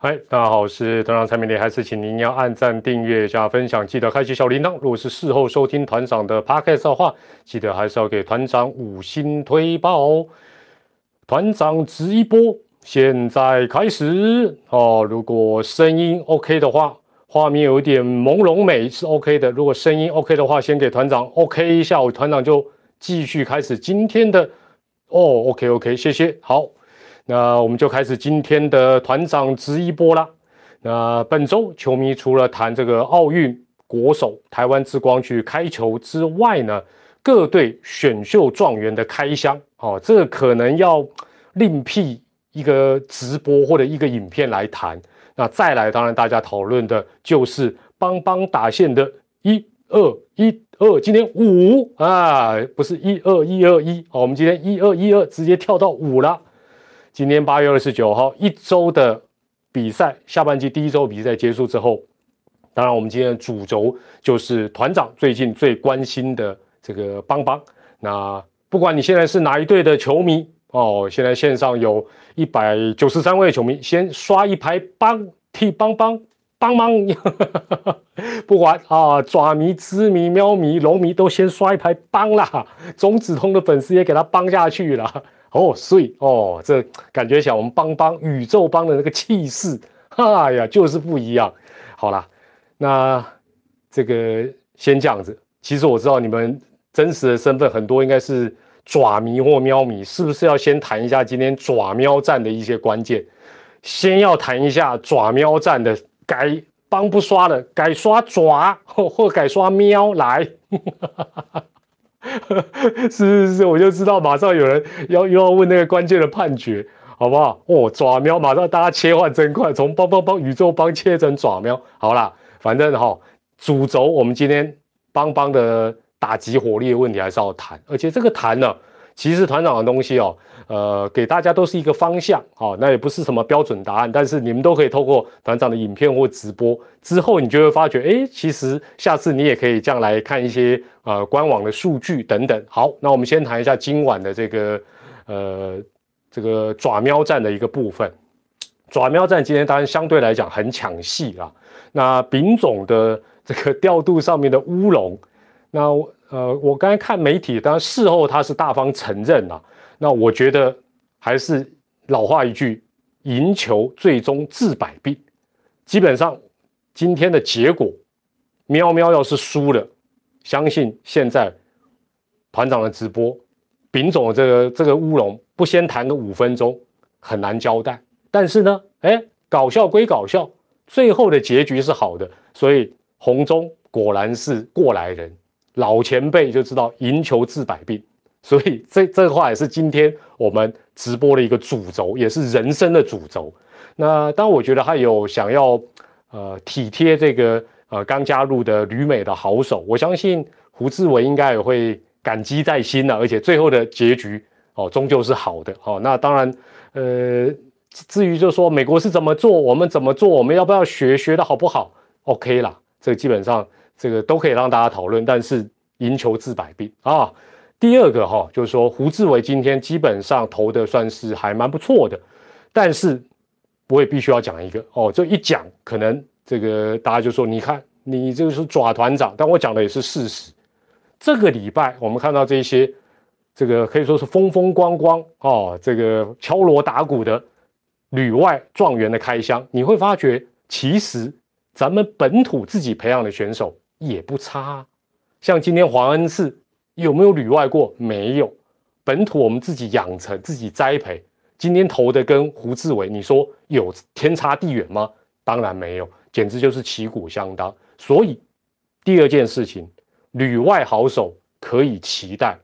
嗨，大家好，我是团长蔡明烈，还是请您要按赞、订阅、加分享，记得开启小铃铛。如果是事后收听团长的 podcast 的话，记得还是要给团长五星推爆哦。团长直一波，现在开始哦。如果声音 OK 的话，画面有一点朦胧美是 OK 的。如果声音 OK 的话，先给团长 OK 一下，我团长就继续开始今天的哦。OK OK，谢谢，好。那我们就开始今天的团长直一波啦。那本周球迷除了谈这个奥运国手台湾之光去开球之外呢，各队选秀状元的开箱，哦，这个可能要另辟一个直播或者一个影片来谈。那再来，当然大家讨论的就是邦邦打线的一二一二，今天五啊，不是一二一二一，好，我们今天一二一二直接跳到五了。今天八月二十九号，一周的比赛，下半季第一周比赛结束之后，当然我们今天的主轴就是团长最近最关心的这个邦邦。那不管你现在是哪一队的球迷哦，现在线上有一百九十三位球迷，先刷一排帮替邦邦帮忙，不管啊爪迷、知迷、喵迷、龙迷都先刷一排帮啦，中子通的粉丝也给他帮下去了。哦，所以哦，这感觉像我们邦邦宇宙邦的那个气势，哎呀，就是不一样。好啦，那这个先这样子。其实我知道你们真实的身份很多应该是爪迷或喵迷，是不是要先谈一下今天爪喵战的一些关键？先要谈一下爪喵战的该帮不刷的，改刷爪或或改刷喵来。是是是，我就知道马上有人要又要问那个关键的判决，好不好？哦，爪喵，马上大家切换真快，从帮帮帮宇宙帮切成爪喵，好啦，反正哈，主轴我们今天帮帮的打击火力的问题还是要谈，而且这个谈呢。其实团长的东西哦，呃，给大家都是一个方向，好，那也不是什么标准答案，但是你们都可以透过团长的影片或直播之后，你就会发觉，哎，其实下次你也可以这样来看一些呃官网的数据等等。好，那我们先谈一下今晚的这个呃这个爪喵战的一个部分。爪喵战今天当然相对来讲很抢戏啊，那丙种的这个调度上面的乌龙，那。呃，我刚才看媒体，当然事后他是大方承认了。那我觉得还是老话一句，赢球最终治百病。基本上今天的结果，喵喵要是输了，相信现在团长的直播，丙总的这个这个乌龙，不先谈个五分钟很难交代。但是呢，哎，搞笑归搞笑，最后的结局是好的，所以红中果然是过来人。老前辈就知道赢球治百病，所以这这话也是今天我们直播的一个主轴，也是人生的主轴。那当我觉得他有想要呃体贴这个呃刚加入的旅美的好手，我相信胡志伟应该也会感激在心的，而且最后的结局哦终究是好的。哦，那当然呃至于就说美国是怎么做，我们怎么做，我们要不要学学的好不好？OK 啦，这基本上。这个都可以让大家讨论，但是赢球治百病啊。第二个哈，就是说胡志伟今天基本上投的算是还蛮不错的，但是我也必须要讲一个哦，这一讲可能这个大家就说，你看你这个是爪团长，但我讲的也是事实。这个礼拜我们看到这些这个可以说是风风光光哦，这个敲锣打鼓的旅外状元的开箱，你会发觉其实咱们本土自己培养的选手。也不差，像今天黄恩赐有没有旅外过？没有，本土我们自己养成、自己栽培。今天投的跟胡志伟，你说有天差地远吗？当然没有，简直就是旗鼓相当。所以第二件事情，旅外好手可以期待，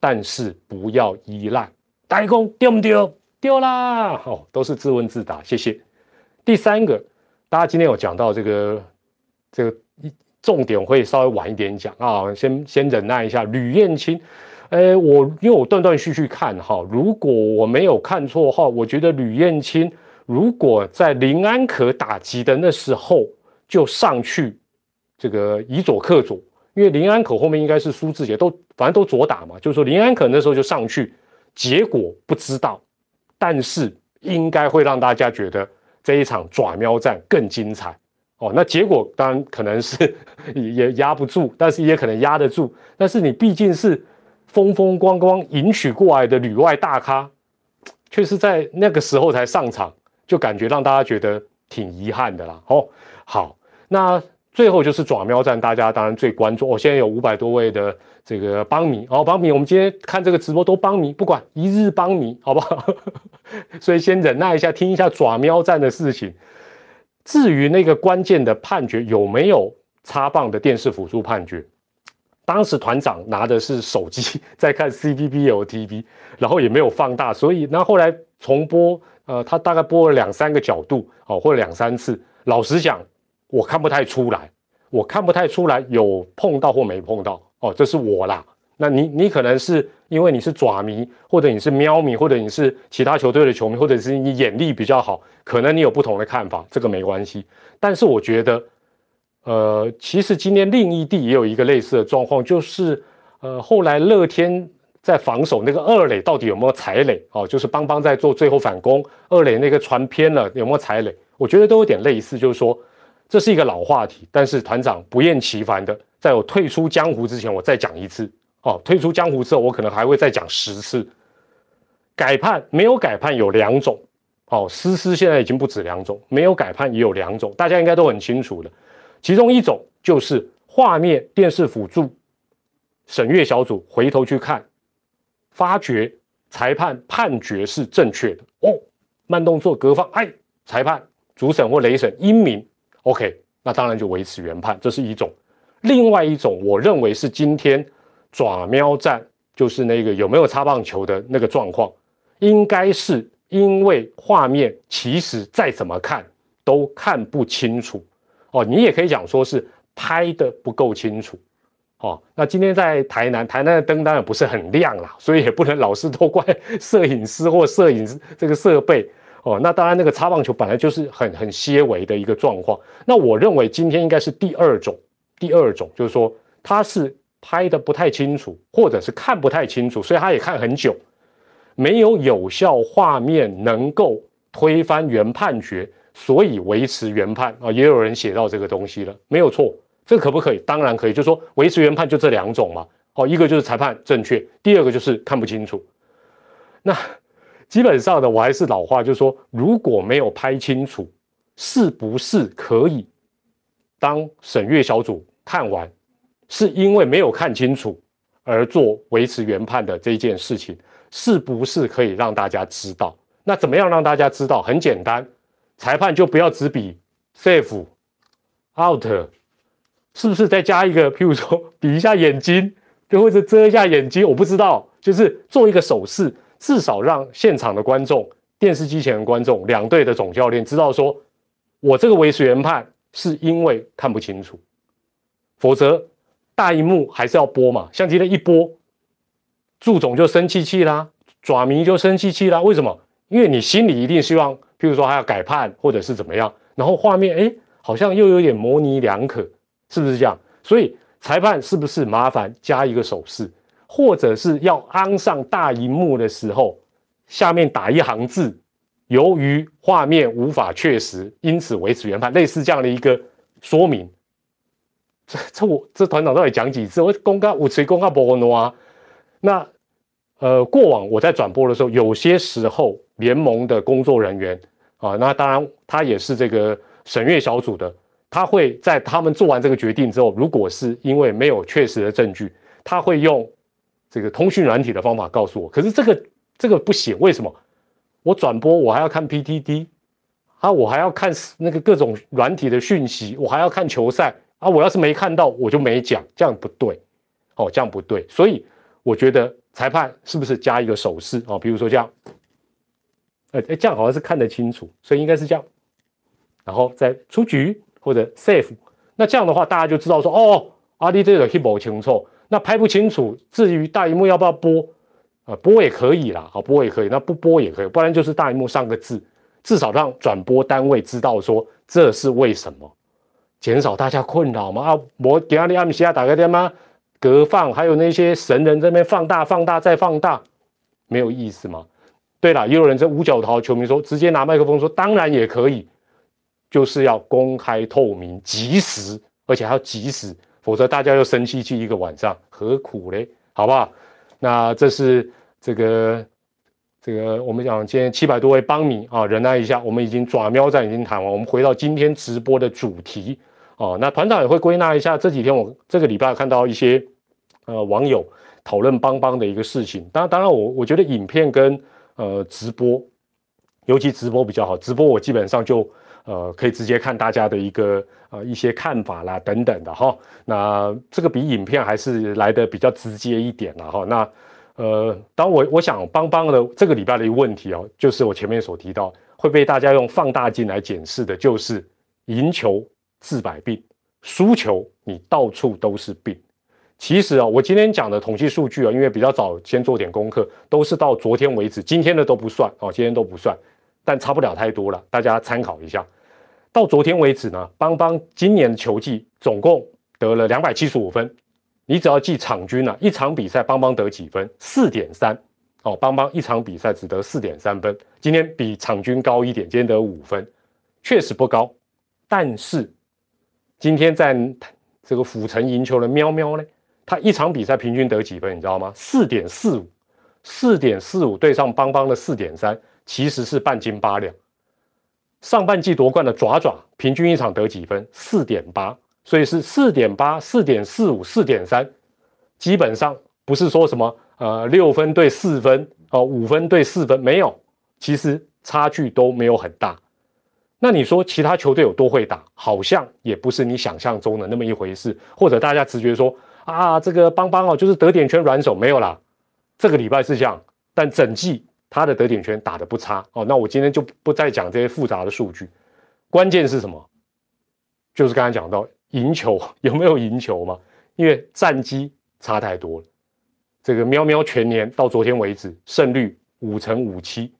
但是不要依赖。大公丢不丢？丢啦！哦，都是自问自答。谢谢。第三个，大家今天有讲到这个，这个。重点会稍微晚一点讲啊，先先忍耐一下。吕燕青，呃，我因为我断断续续看哈，如果我没有看错的话，我觉得吕燕青如果在林安可打击的那时候就上去，这个以左克左，因为林安可后面应该是苏志杰，都反正都左打嘛，就是说林安可那时候就上去，结果不知道，但是应该会让大家觉得这一场爪喵战更精彩哦。那结果当然可能是 也压不住，但是也可能压得住。但是你毕竟是风风光光迎娶过来的旅外大咖，却是在那个时候才上场，就感觉让大家觉得挺遗憾的啦。哦，好，那。最后就是爪喵站，大家当然最关注。我现在有五百多位的这个帮迷，哦，帮迷，我们今天看这个直播都帮迷，不管一日帮迷，好不好？所以先忍耐一下，听一下爪喵站的事情。至于那个关键的判决有没有插棒的电视辅助判决，当时团长拿的是手机 在看 C B B L T V，然后也没有放大，所以那后来重播，呃，他大概播了两三个角度，哦，或者两三次。老实讲。我看不太出来，我看不太出来有碰到或没碰到哦，这是我啦。那你你可能是因为你是爪迷，或者你是喵迷，或者你是其他球队的球迷，或者是你眼力比较好，可能你有不同的看法，这个没关系。但是我觉得，呃，其实今天另一地也有一个类似的状况，就是呃，后来乐天在防守那个二垒到底有没有踩垒哦，就是邦邦在做最后反攻，二垒那个传偏了有没有踩垒？我觉得都有点类似，就是说。这是一个老话题，但是团长不厌其烦的，在我退出江湖之前，我再讲一次。哦，退出江湖之后，我可能还会再讲十次。改判没有改判有两种，哦，思思现在已经不止两种，没有改判也有两种，大家应该都很清楚的。其中一种就是画面电视辅助审阅小组回头去看，发觉裁判判决是正确的哦，慢动作隔放，哎，裁判主审或雷审英明。OK，那当然就维持原判，这是一种。另外一种，我认为是今天爪喵战，就是那个有没有擦棒球的那个状况，应该是因为画面其实再怎么看都看不清楚哦。你也可以讲说是拍的不够清楚哦。那今天在台南，台南的灯当然不是很亮啦，所以也不能老是都怪摄影师或摄影这个设备。哦，那当然，那个擦棒球本来就是很很些微的一个状况。那我认为今天应该是第二种，第二种就是说它是拍的不太清楚，或者是看不太清楚，所以他也看很久，没有有效画面能够推翻原判决，所以维持原判啊。也有人写到这个东西了，没有错，这可不可以？当然可以，就说维持原判就这两种嘛。哦，一个就是裁判正确，第二个就是看不清楚。那。基本上的，我还是老话，就是说，如果没有拍清楚，是不是可以当审阅小组看完，是因为没有看清楚而做维持原判的这件事情，是不是可以让大家知道？那怎么样让大家知道？很简单，裁判就不要只比 safe out，是不是再加一个？譬如说，比一下眼睛，就或者遮一下眼睛，我不知道，就是做一个手势。至少让现场的观众、电视机前的观众、两队的总教练知道，说我这个维持原判是因为看不清楚，否则大荧幕还是要播嘛。像今天一播，祝总就生气气啦，爪迷就生气气啦。为什么？因为你心里一定希望，譬如说他要改判或者是怎么样，然后画面哎好像又有点模棱两可，是不是这样？所以裁判是不是麻烦加一个手势？或者是要安上大荧幕的时候，下面打一行字，由于画面无法确实，因此维持原判，类似这样的一个说明。这这我这团长到底讲几次？我公告我谁公告不诺啊？那呃，过往我在转播的时候，有些时候联盟的工作人员啊，那当然他也是这个审阅小组的，他会在他们做完这个决定之后，如果是因为没有确实的证据，他会用。这个通讯软体的方法告诉我，可是这个这个不行，为什么？我转播我还要看 PTD 啊，我还要看那个各种软体的讯息，我还要看球赛啊，我要是没看到我就没讲，这样不对，哦，这样不对，所以我觉得裁判是不是加一个手势哦，比如说这样，哎，这样好像是看得清楚，所以应该是这样，然后再出局或者 safe，那这样的话大家就知道说哦，阿弟这个 hit 不清楚。那拍不清楚，至于大荧幕要不要播，啊，播也可以啦，好，播也可以，那不播也可以，不然就是大荧幕上个字，至少让转播单位知道说这是为什么，减少大家困扰嘛啊，我给阿里阿米西亚打个电吗，隔放，还有那些神人这边放大、放大再放大，没有意思吗？对了，也有人在五角桃球迷说，直接拿麦克风说，当然也可以，就是要公开透明、及时，而且还要及时，否则大家又生气气一个晚上，何苦嘞？好不好？那这是这个这个我们讲今天七百多位帮你啊，忍耐一下，我们已经爪喵战已经谈完，我们回到今天直播的主题哦。那团长也会归纳一下这几天我这个礼拜看到一些呃网友讨论邦邦的一个事情。当，当然我我觉得影片跟呃直播，尤其直播比较好，直播我基本上就。呃，可以直接看大家的一个呃一些看法啦，等等的哈。那这个比影片还是来的比较直接一点了哈。那呃，当我我想邦邦的这个礼拜的一个问题哦，就是我前面所提到会被大家用放大镜来检视的，就是赢球治百病，输球你到处都是病。其实啊，我今天讲的统计数据啊，因为比较早先做点功课，都是到昨天为止，今天的都不算哦，今天都不算，但差不了太多了，大家参考一下。到昨天为止呢，邦邦今年球季总共得了两百七十五分。你只要记场均啊，一场比赛邦邦得几分？四点三。哦，邦邦一场比赛只得四点三分。今天比场均高一点，今天得五分，确实不高。但是今天在这个府城赢球的喵喵呢，他一场比赛平均得几分？你知道吗？四点四五，四点四五对上邦邦的四点三，其实是半斤八两。上半季夺冠的爪爪平均一场得几分？四点八，所以是四点八、四点四五、四点三，基本上不是说什么呃六分对四分哦，五分对四分没有，其实差距都没有很大。那你说其他球队有多会打？好像也不是你想象中的那么一回事。或者大家直觉说啊，这个邦邦哦，就是得点圈软手没有啦。这个礼拜是这样，但整季。他的得点圈打的不差哦，那我今天就不再讲这些复杂的数据，关键是什么？就是刚才讲到赢球 有没有赢球嘛？因为战绩差太多了。这个喵喵全年到昨天为止胜率五成五七，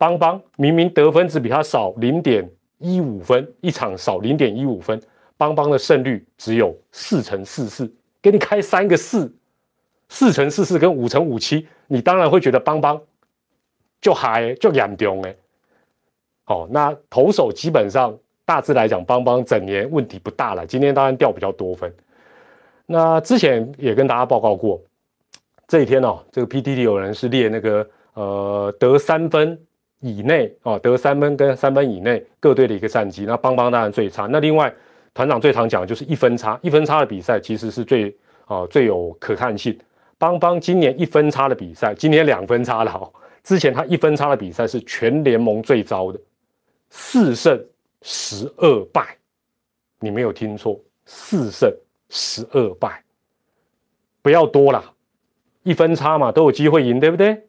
邦邦明明得分只比他少零点一五分，一场少零点一五分，邦邦的胜率只有四成四四，给你开三个四，四成四四跟五成五七，你当然会觉得邦邦。就还就严重哎，好，那投手基本上大致来讲，邦邦整年问题不大了。今天当然掉比较多分。那之前也跟大家报告过，这一天哦，这个 PDD 有人是列那个呃得三分以内啊，得三分跟三分以内各队的一个战绩。那邦邦当然最差。那另外团长最常讲的就是一分差，一分差的比赛其实是最啊最有可看性。邦邦今年一分差的比赛，今年两分差了哦。之前他一分差的比赛是全联盟最糟的，四胜十二败，你没有听错，四胜十二败，不要多了，一分差嘛都有机会赢，对不对？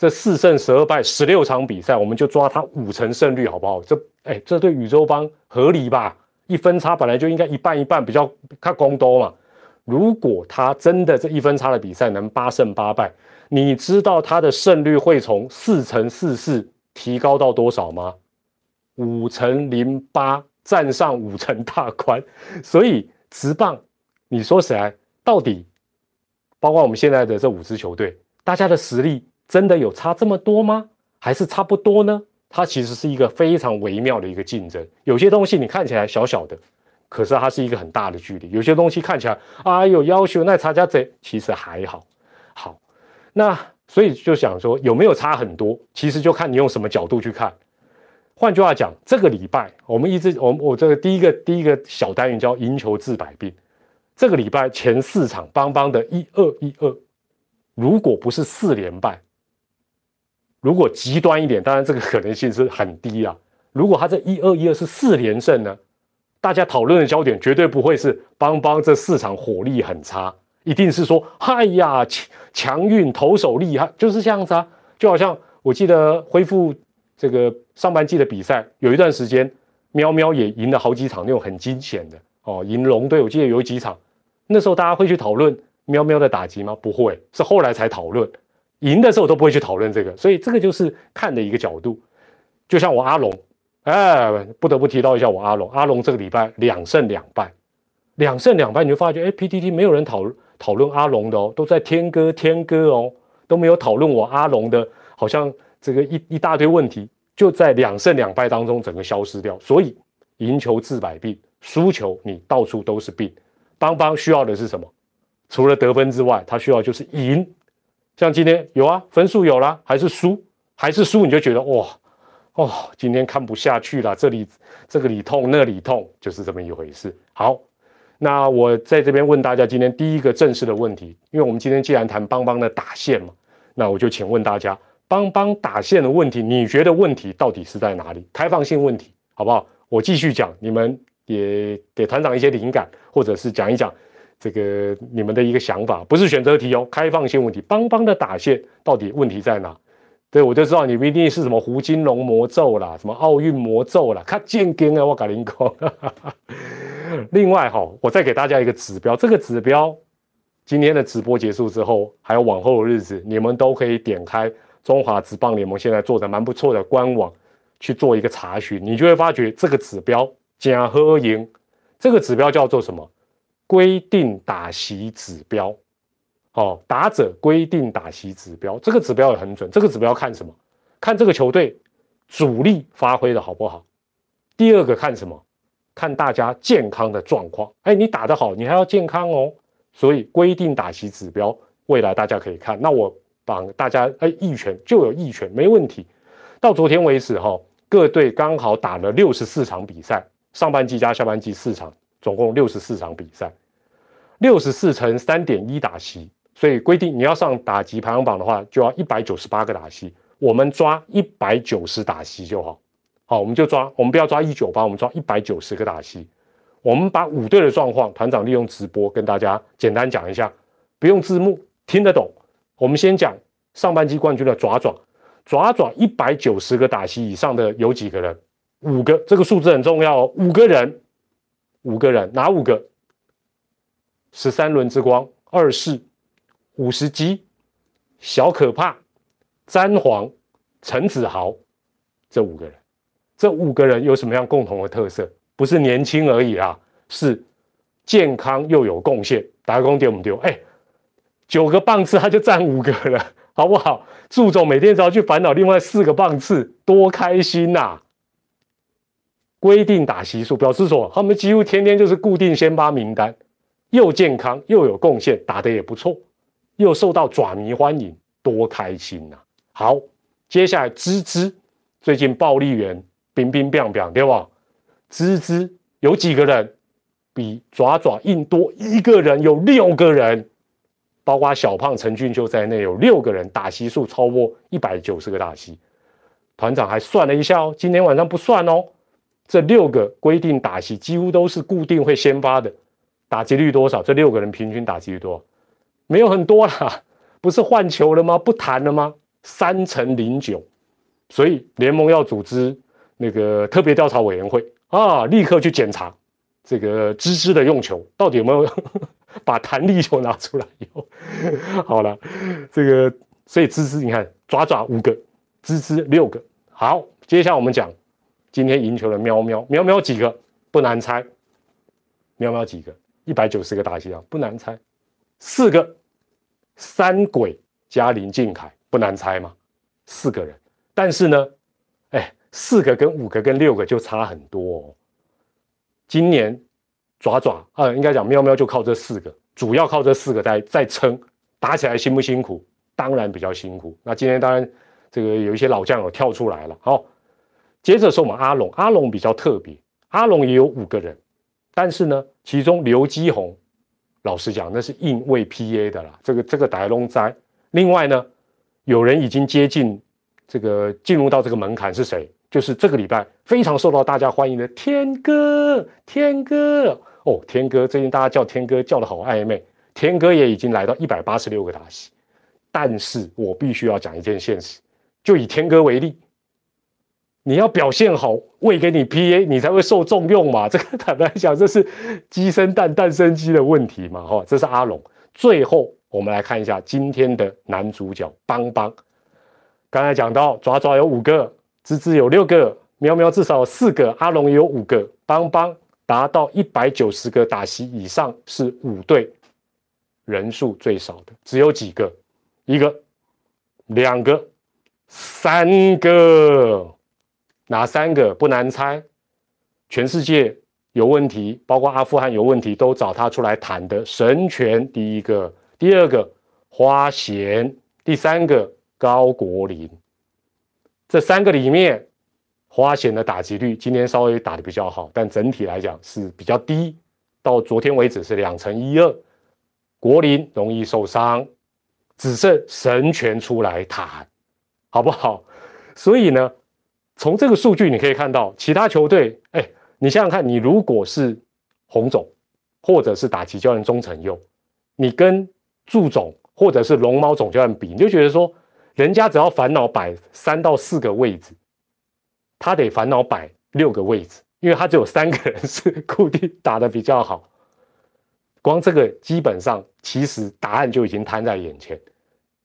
这四胜十二败，十六场比赛，我们就抓他五成胜率，好不好？这哎，这对宇宙帮合理吧？一分差本来就应该一半一半，比较看公多嘛。如果他真的这一分差的比赛能八胜八败。你知道他的胜率会从四乘四四提高到多少吗？五乘零八，占上五成大关。所以直棒，你说起来到底，包括我们现在的这五支球队，大家的实力真的有差这么多吗？还是差不多呢？它其实是一个非常微妙的一个竞争。有些东西你看起来小小的，可是它是一个很大的距离。有些东西看起来啊有要求，那差价贼其实还好好。那所以就想说有没有差很多？其实就看你用什么角度去看。换句话讲，这个礼拜我们一直我我这个第一个第一个小单元叫赢球治百病。这个礼拜前四场邦邦的一二一二，如果不是四连败，如果极端一点，当然这个可能性是很低啊。如果他这一二一二是四连胜呢？大家讨论的焦点绝对不会是邦邦这四场火力很差。一定是说，嗨呀，强强运投手厉害，就是这样子啊。就好像我记得恢复这个上半季的比赛，有一段时间，喵喵也赢了好几场那种很惊险的哦，赢龙队。我记得有几场，那时候大家会去讨论喵喵的打击吗？不会，是后来才讨论。赢的时候都不会去讨论这个，所以这个就是看的一个角度。就像我阿龙，哎，不得不提到一下我阿龙。阿龙这个礼拜两胜两败，两胜两败，你就发觉，哎，PTT 没有人讨。讨论阿龙的哦，都在天歌天歌哦，都没有讨论我阿龙的，好像这个一一大堆问题就在两胜两败当中整个消失掉。所以赢球治百病，输球你到处都是病。邦邦需要的是什么？除了得分之外，他需要就是赢。像今天有啊，分数有了，还是输，还是输，你就觉得哇，哦，今天看不下去了，这里这个里痛那里痛，就是这么一回事。好，那我在这边问大家今天第一个正式的问题，因为我们今天既然谈邦邦的打线嘛，那我就请问大家，邦邦打线的问题，你觉得问题到底是在哪里？开放性问题，好不好？我继续讲，你们也给团长一些灵感，或者是讲一讲。这个你们的一个想法不是选择题哦，开放性问题。邦邦的打线到底问题在哪？对我就知道你们一定是什么胡金龙魔咒啦，什么奥运魔咒啦，看剑根啊，我搞林口。另外哈，我再给大家一个指标，这个指标今天的直播结束之后，还有往后的日子，你们都可以点开中华职棒联盟现在做的蛮不错的官网去做一个查询，你就会发觉这个指标假和赢，这个指标叫做什么？规定打席指标，哦，打者规定打席指标，这个指标也很准。这个指标看什么？看这个球队主力发挥的好不好。第二个看什么？看大家健康的状况。哎，你打得好，你还要健康哦。所以规定打席指标，未来大家可以看。那我帮大家，哎，一拳就有一拳，没问题。到昨天为止，哈，各队刚好打了六十四场比赛，上半季加下半季四场，总共六十四场比赛。六十四乘三点一打席，所以规定你要上打击排行榜的话，就要一百九十八个打席。我们抓一百九十打席就好，好，我们就抓，我们不要抓一九八，我们抓一百九十个打席。我们把五队的状况，团长利用直播跟大家简单讲一下，不用字幕，听得懂。我们先讲上半季冠军的爪爪，爪爪一百九十个打席以上的有几个人？五个，这个数字很重要哦，五个人，五个人，哪五个？十三轮之光，二世，五十基，小可怕，詹皇，陈子豪，这五个人，这五个人有什么样共同的特色？不是年轻而已啊，是健康又有贡献。打工丢不丢？哎，九个棒次他就占五个了，好不好？祝总每天只要去烦恼另外四个棒次，多开心呐！规定打席数，表示说他们几乎天天就是固定先发名单。又健康又有贡献，打得也不错，又受到爪迷欢迎，多开心呐！好，接下来芝芝最近暴力员冰冰冰冰对吧？芝芝有几个人比爪爪硬多？一个人有六个人，包括小胖陈俊秀在内有六个人，打席数超过一百九十个打席。团长还算了一下哦，今天晚上不算哦，这六个规定打席几乎都是固定会先发的。打击率多少？这六个人平均打击率多少，没有很多啦，不是换球了吗？不谈了吗？三乘零九，所以联盟要组织那个特别调查委员会啊，立刻去检查这个芝芝的用球到底有没有 把弹力球拿出来用。好了，这个所以芝芝你看爪爪五个，芝芝六个。好，接下来我们讲今天赢球的喵喵喵喵几个？不难猜，喵喵几个？一百九十个打击啊，不难猜。四个三鬼加林敬凯，不难猜吗？四个人，但是呢，哎，四个跟五个跟六个就差很多。哦。今年爪爪啊，应该讲喵喵就靠这四个，主要靠这四个在在撑，打起来辛不辛苦？当然比较辛苦。那今天当然这个有一些老将有跳出来了。好，接着是我们阿龙，阿龙比较特别，阿龙也有五个人。但是呢，其中刘基宏，老实讲，那是硬为 PA 的啦。这个这个打龙灾。另外呢，有人已经接近这个进入到这个门槛是谁？就是这个礼拜非常受到大家欢迎的天哥，天哥哦，天哥最近大家叫天哥叫的好暧昧。天哥也已经来到一百八十六个打席。但是我必须要讲一件现实，就以天哥为例。你要表现好，喂给你 PA，你才会受重用嘛。这个坦白讲，这是鸡生蛋，蛋生鸡的问题嘛。哈，这是阿龙。最后，我们来看一下今天的男主角邦邦。刚才讲到爪爪有五个，吱吱有六个，喵喵至少四个，阿龙有五个，邦邦达到一百九十个打席以上是五队人数最少的，只有几个？一个、两个、三个。哪三个不难猜？全世界有问题，包括阿富汗有问题，都找他出来谈的神权。第一个，第二个花贤，第三个高国林。这三个里面，花贤的打击率今天稍微打的比较好，但整体来讲是比较低。到昨天为止是两成一二，国林容易受伤，只剩神权出来谈，好不好？所以呢，从这个数据你可以看到，其他球队，哎，你想想看，你如果是红总，或者是打击教练中成佑，你跟祝总或者是龙猫总教练比，你就觉得说，人家只要烦恼摆三到四个位置，他得烦恼摆六个位置，因为他只有三个人是固定打的比较好。光这个基本上，其实答案就已经摊在眼前。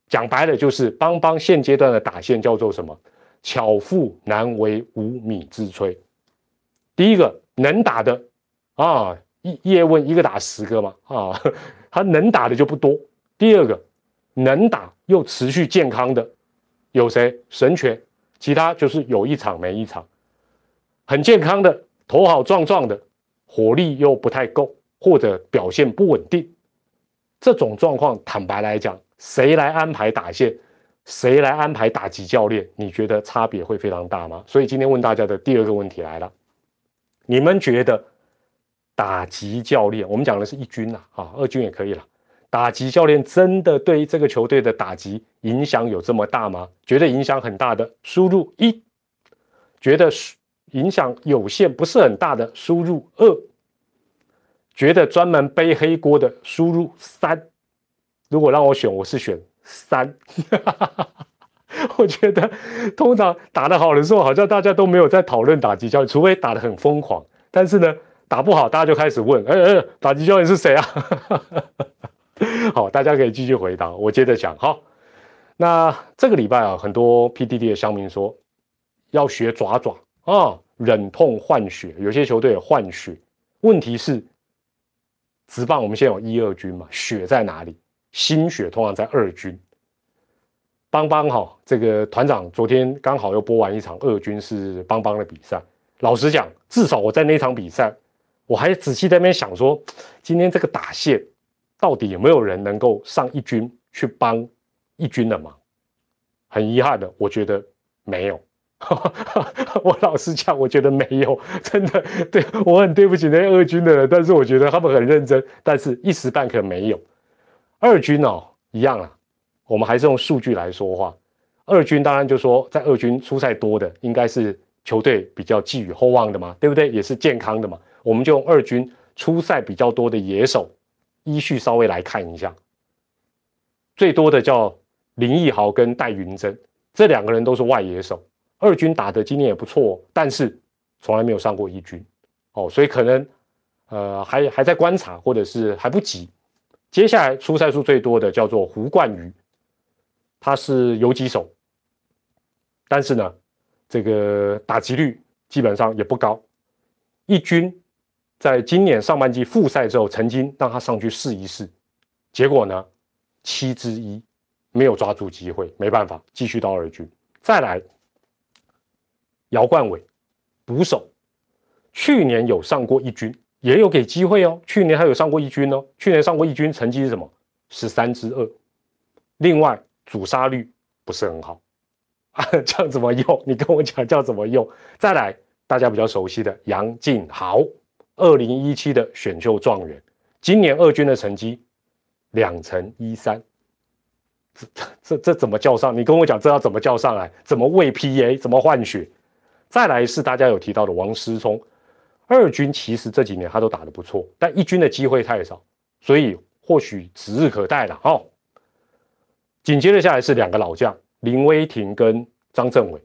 讲白了，就是邦邦现阶段的打线叫做什么？巧妇难为无米之炊。第一个能打的啊，叶叶问一个打十个嘛啊，他能打的就不多。第二个能打又持续健康的有谁？神拳，其他就是有一场没一场。很健康的，头好壮壮的，火力又不太够，或者表现不稳定。这种状况，坦白来讲，谁来安排打线？谁来安排打击教练？你觉得差别会非常大吗？所以今天问大家的第二个问题来了：你们觉得打击教练，我们讲的是一军呐，啊，二军也可以了。打击教练真的对这个球队的打击影响有这么大吗？觉得影响很大的，输入一；觉得影响有限，不是很大的，输入二；觉得专门背黑锅的，输入三。如果让我选，我是选。三，我觉得通常打得好的时候，好像大家都没有在讨论打击教练，除非打得很疯狂。但是呢，打不好，大家就开始问：哎哎，打击教练是谁啊？好，大家可以继续回答。我接着讲。好，那这个礼拜啊，很多 PDD 的乡民说要学爪爪啊，忍痛换血。有些球队也换血，问题是直棒我们现在有一二军嘛，血在哪里？心血通常在二军，邦邦哈，这个团长昨天刚好又播完一场二军是邦邦的比赛。老实讲，至少我在那场比赛，我还仔细在那边想说，今天这个打线到底有没有人能够上一军去帮一军的忙？很遗憾的，我觉得没有。我老实讲，我觉得没有，真的，对我很对不起那些二军的人，但是我觉得他们很认真，但是一时半刻没有。二军哦，一样啊，我们还是用数据来说话。二军当然就说，在二军出赛多的，应该是球队比较寄予厚望的嘛，对不对？也是健康的嘛。我们就用二军出赛比较多的野手，依序稍微来看一下。最多的叫林奕豪跟戴云珍，这两个人都是外野手。二军打的今年也不错，但是从来没有上过一军哦，所以可能呃还还在观察，或者是还不急。接下来出赛数最多的叫做胡冠宇，他是游击手，但是呢，这个打击率基本上也不高。一军在今年上半季复赛之后，曾经让他上去试一试，结果呢，七之一没有抓住机会，没办法继续到二军。再来，姚冠伟捕手，去年有上过一军。也有给机会哦，去年还有上过一军哦，去年上过一军，成绩是什么？十三之二。另外，主杀率不是很好啊，叫怎么用？你跟我讲叫怎么用？再来，大家比较熟悉的杨敬豪，二零一七的选秀状元，今年二军的成绩两成一三，这这这怎么叫上？你跟我讲这要怎么叫上来？怎么喂 PA？怎么换血？再来是大家有提到的王思聪。二军其实这几年他都打得不错，但一军的机会太少，所以或许指日可待了哈。紧接着下来是两个老将林威霆跟张政伟，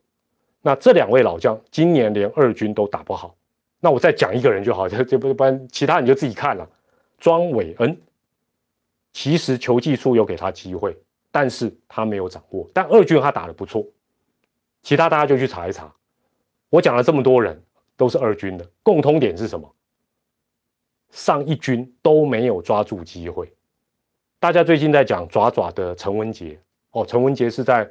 那这两位老将今年连二军都打不好，那我再讲一个人就好，这这不不然其他你就自己看了。庄伟恩其实球技术有给他机会，但是他没有掌握，但二军他打得不错，其他大家就去查一查。我讲了这么多人。都是二军的共通点是什么？上一军都没有抓住机会。大家最近在讲爪爪的陈文杰哦，陈文杰是在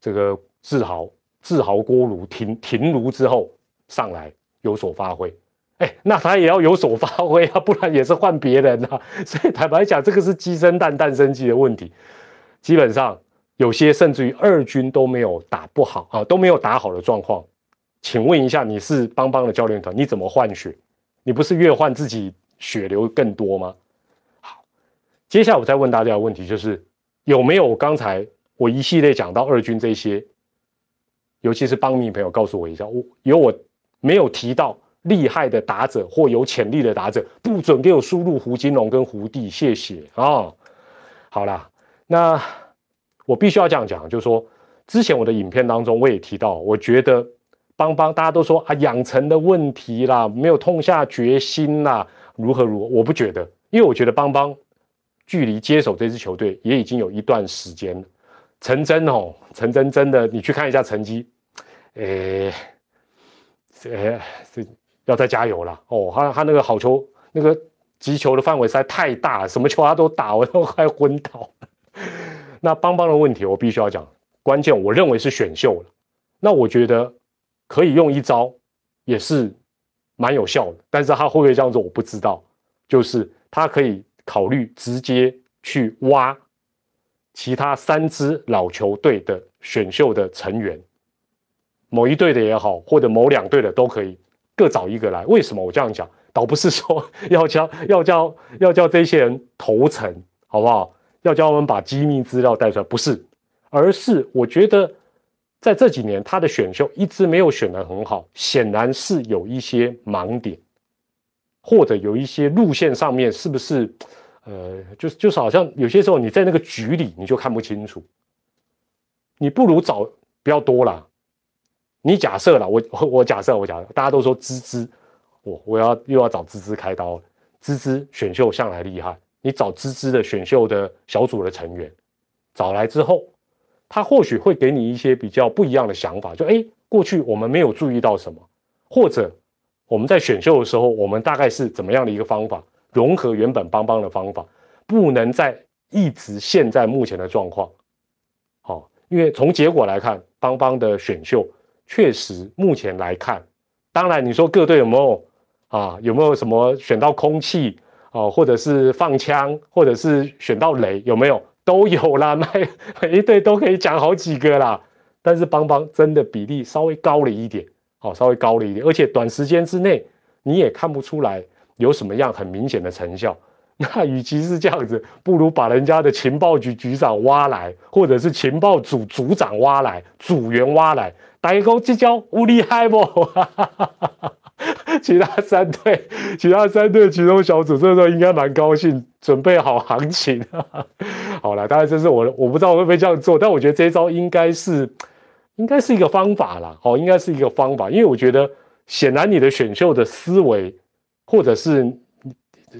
这个自豪自豪锅炉停停炉之后上来有所发挥。哎，那他也要有所发挥啊，不然也是换别人啊。所以坦白讲，这个是鸡生蛋，蛋生鸡的问题。基本上有些甚至于二军都没有打不好啊，都没有打好的状况。请问一下，你是邦邦的教练团，你怎么换血？你不是越换自己血流更多吗？好，接下来我再问大家的问题就是，有没有刚才我一系列讲到二军这些，尤其是邦迷朋友告诉我一下，我有我没有提到厉害的打者或有潜力的打者，不准给我输入胡金龙跟胡弟，谢谢啊。好啦，那我必须要这样讲，就是说，之前我的影片当中我也提到，我觉得。邦邦，大家都说啊，养成的问题啦，没有痛下决心啦，如何如何？我不觉得，因为我觉得邦邦距离接手这支球队也已经有一段时间了。陈真哦，陈真真的，你去看一下成绩，诶，诶，这要再加油了哦。他他那个好球，那个击球的范围实在太大，什么球他都打，我都快昏倒。那邦邦的问题，我必须要讲，关键我认为是选秀了。那我觉得。可以用一招，也是蛮有效的，但是他会不会这样做，我不知道。就是他可以考虑直接去挖其他三支老球队的选秀的成员，某一队的也好，或者某两队的都可以，各找一个来。为什么我这样讲？倒不是说要叫要叫要叫这些人投诚，好不好？要叫他们把机密资料带出来，不是，而是我觉得。在这几年，他的选秀一直没有选得很好，显然是有一些盲点，或者有一些路线上面是不是，呃，就是就是好像有些时候你在那个局里你就看不清楚，你不如找不要多了，你假设了，我我假设我假设，大家都说芝芝，我我要又要找芝芝开刀，芝芝选秀向来厉害，你找芝芝的选秀的小组的成员，找来之后。他或许会给你一些比较不一样的想法，就哎，过去我们没有注意到什么，或者我们在选秀的时候，我们大概是怎么样的一个方法，融合原本邦邦的方法，不能再一直现在目前的状况。好，因为从结果来看，邦邦的选秀确实目前来看，当然你说各队有没有啊，有没有什么选到空气啊，或者是放枪，或者是选到雷，有没有？都有啦，每每一队都可以讲好几个啦。但是邦邦真的比例稍微高了一点，好，稍微高了一点，而且短时间之内你也看不出来有什么样很明显的成效。那与其是这样子，不如把人家的情报局局长挖来，或者是情报组组长挖来，组员挖来，打一个这叫无厉害不？其他三队，其他三队其中小组这时候应该蛮高兴，准备好行情。好了，当然这是我，我不知道会不会这样做，但我觉得这一招应该是，应该是一个方法啦。哦，应该是一个方法，因为我觉得显然你的选秀的思维，或者是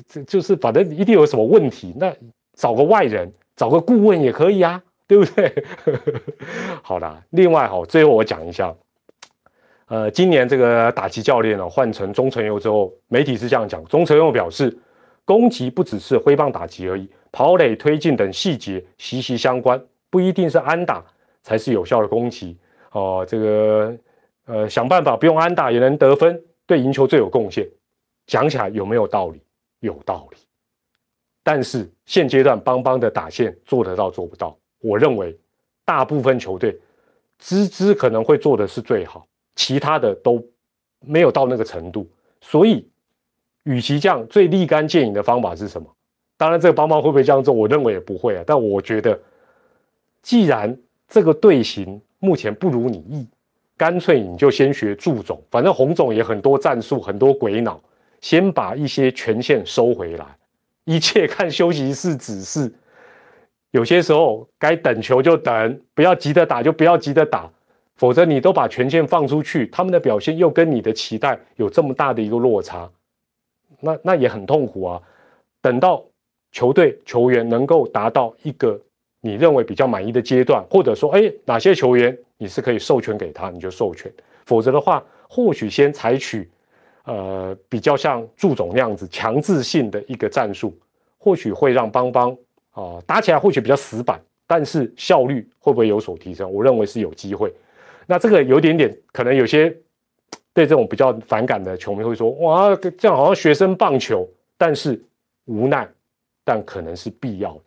这就是反正一定有什么问题，那找个外人，找个顾问也可以啊，对不对？好啦，另外哈，最后我讲一下。呃，今年这个打击教练呢换成钟成佑之后，媒体是这样讲：钟成佑表示，攻击不只是挥棒打击而已，跑垒推进等细节息息相关，不一定是安打才是有效的攻击哦。这个呃，想办法不用安打也能得分，对赢球最有贡献。讲起来有没有道理？有道理。但是现阶段邦邦的打线做得到做不到？我认为大部分球队芝芝可能会做的是最好。其他的都没有到那个程度，所以与其这样，最立竿见影的方法是什么？当然，这个邦邦会不会这样做？我认为也不会啊。但我觉得，既然这个队形目前不如你意，干脆你就先学祝总，反正洪总也很多战术，很多鬼脑，先把一些权限收回来，一切看休息室指示。有些时候该等球就等，不要急着打就不要急着打。否则你都把权限放出去，他们的表现又跟你的期待有这么大的一个落差，那那也很痛苦啊。等到球队球员能够达到一个你认为比较满意的阶段，或者说，哎，哪些球员你是可以授权给他，你就授权。否则的话，或许先采取呃比较像祝总那样子强制性的一个战术，或许会让邦邦啊打起来或许比较死板，但是效率会不会有所提升？我认为是有机会。那这个有点点可能有些 对这种比较反感的球迷会说：“哇，这样好像学生棒球。”但是无奈，但可能是必要的。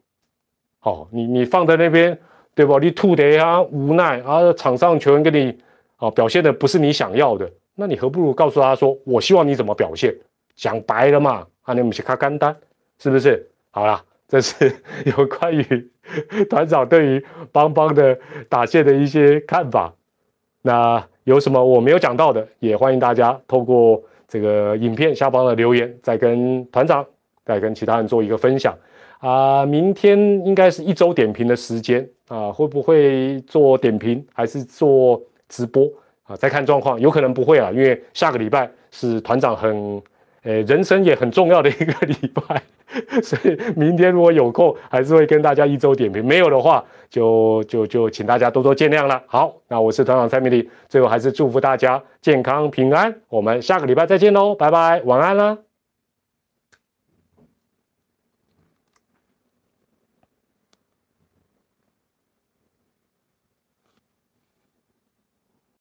哦，你你放在那边，对吧？你吐的呀，无奈啊，场上球员跟你哦表现的不是你想要的，那你何不如告诉他说：“我希望你怎么表现？”讲白了嘛，啊，你们去看干单，是不是？好了，这是有关于团长对于邦邦的打线的一些看法。那有什么我没有讲到的，也欢迎大家透过这个影片下方的留言，再跟团长、再跟其他人做一个分享。啊，明天应该是一周点评的时间啊，会不会做点评，还是做直播啊？再看状况，有可能不会啊，因为下个礼拜是团长很。诶，人生也很重要的一个礼拜，所以明天如果有空，还是会跟大家一周点评；没有的话，就就就请大家多多见谅了。好，那我是团长蔡明丽，最后还是祝福大家健康平安。我们下个礼拜再见喽，拜拜，晚安啦。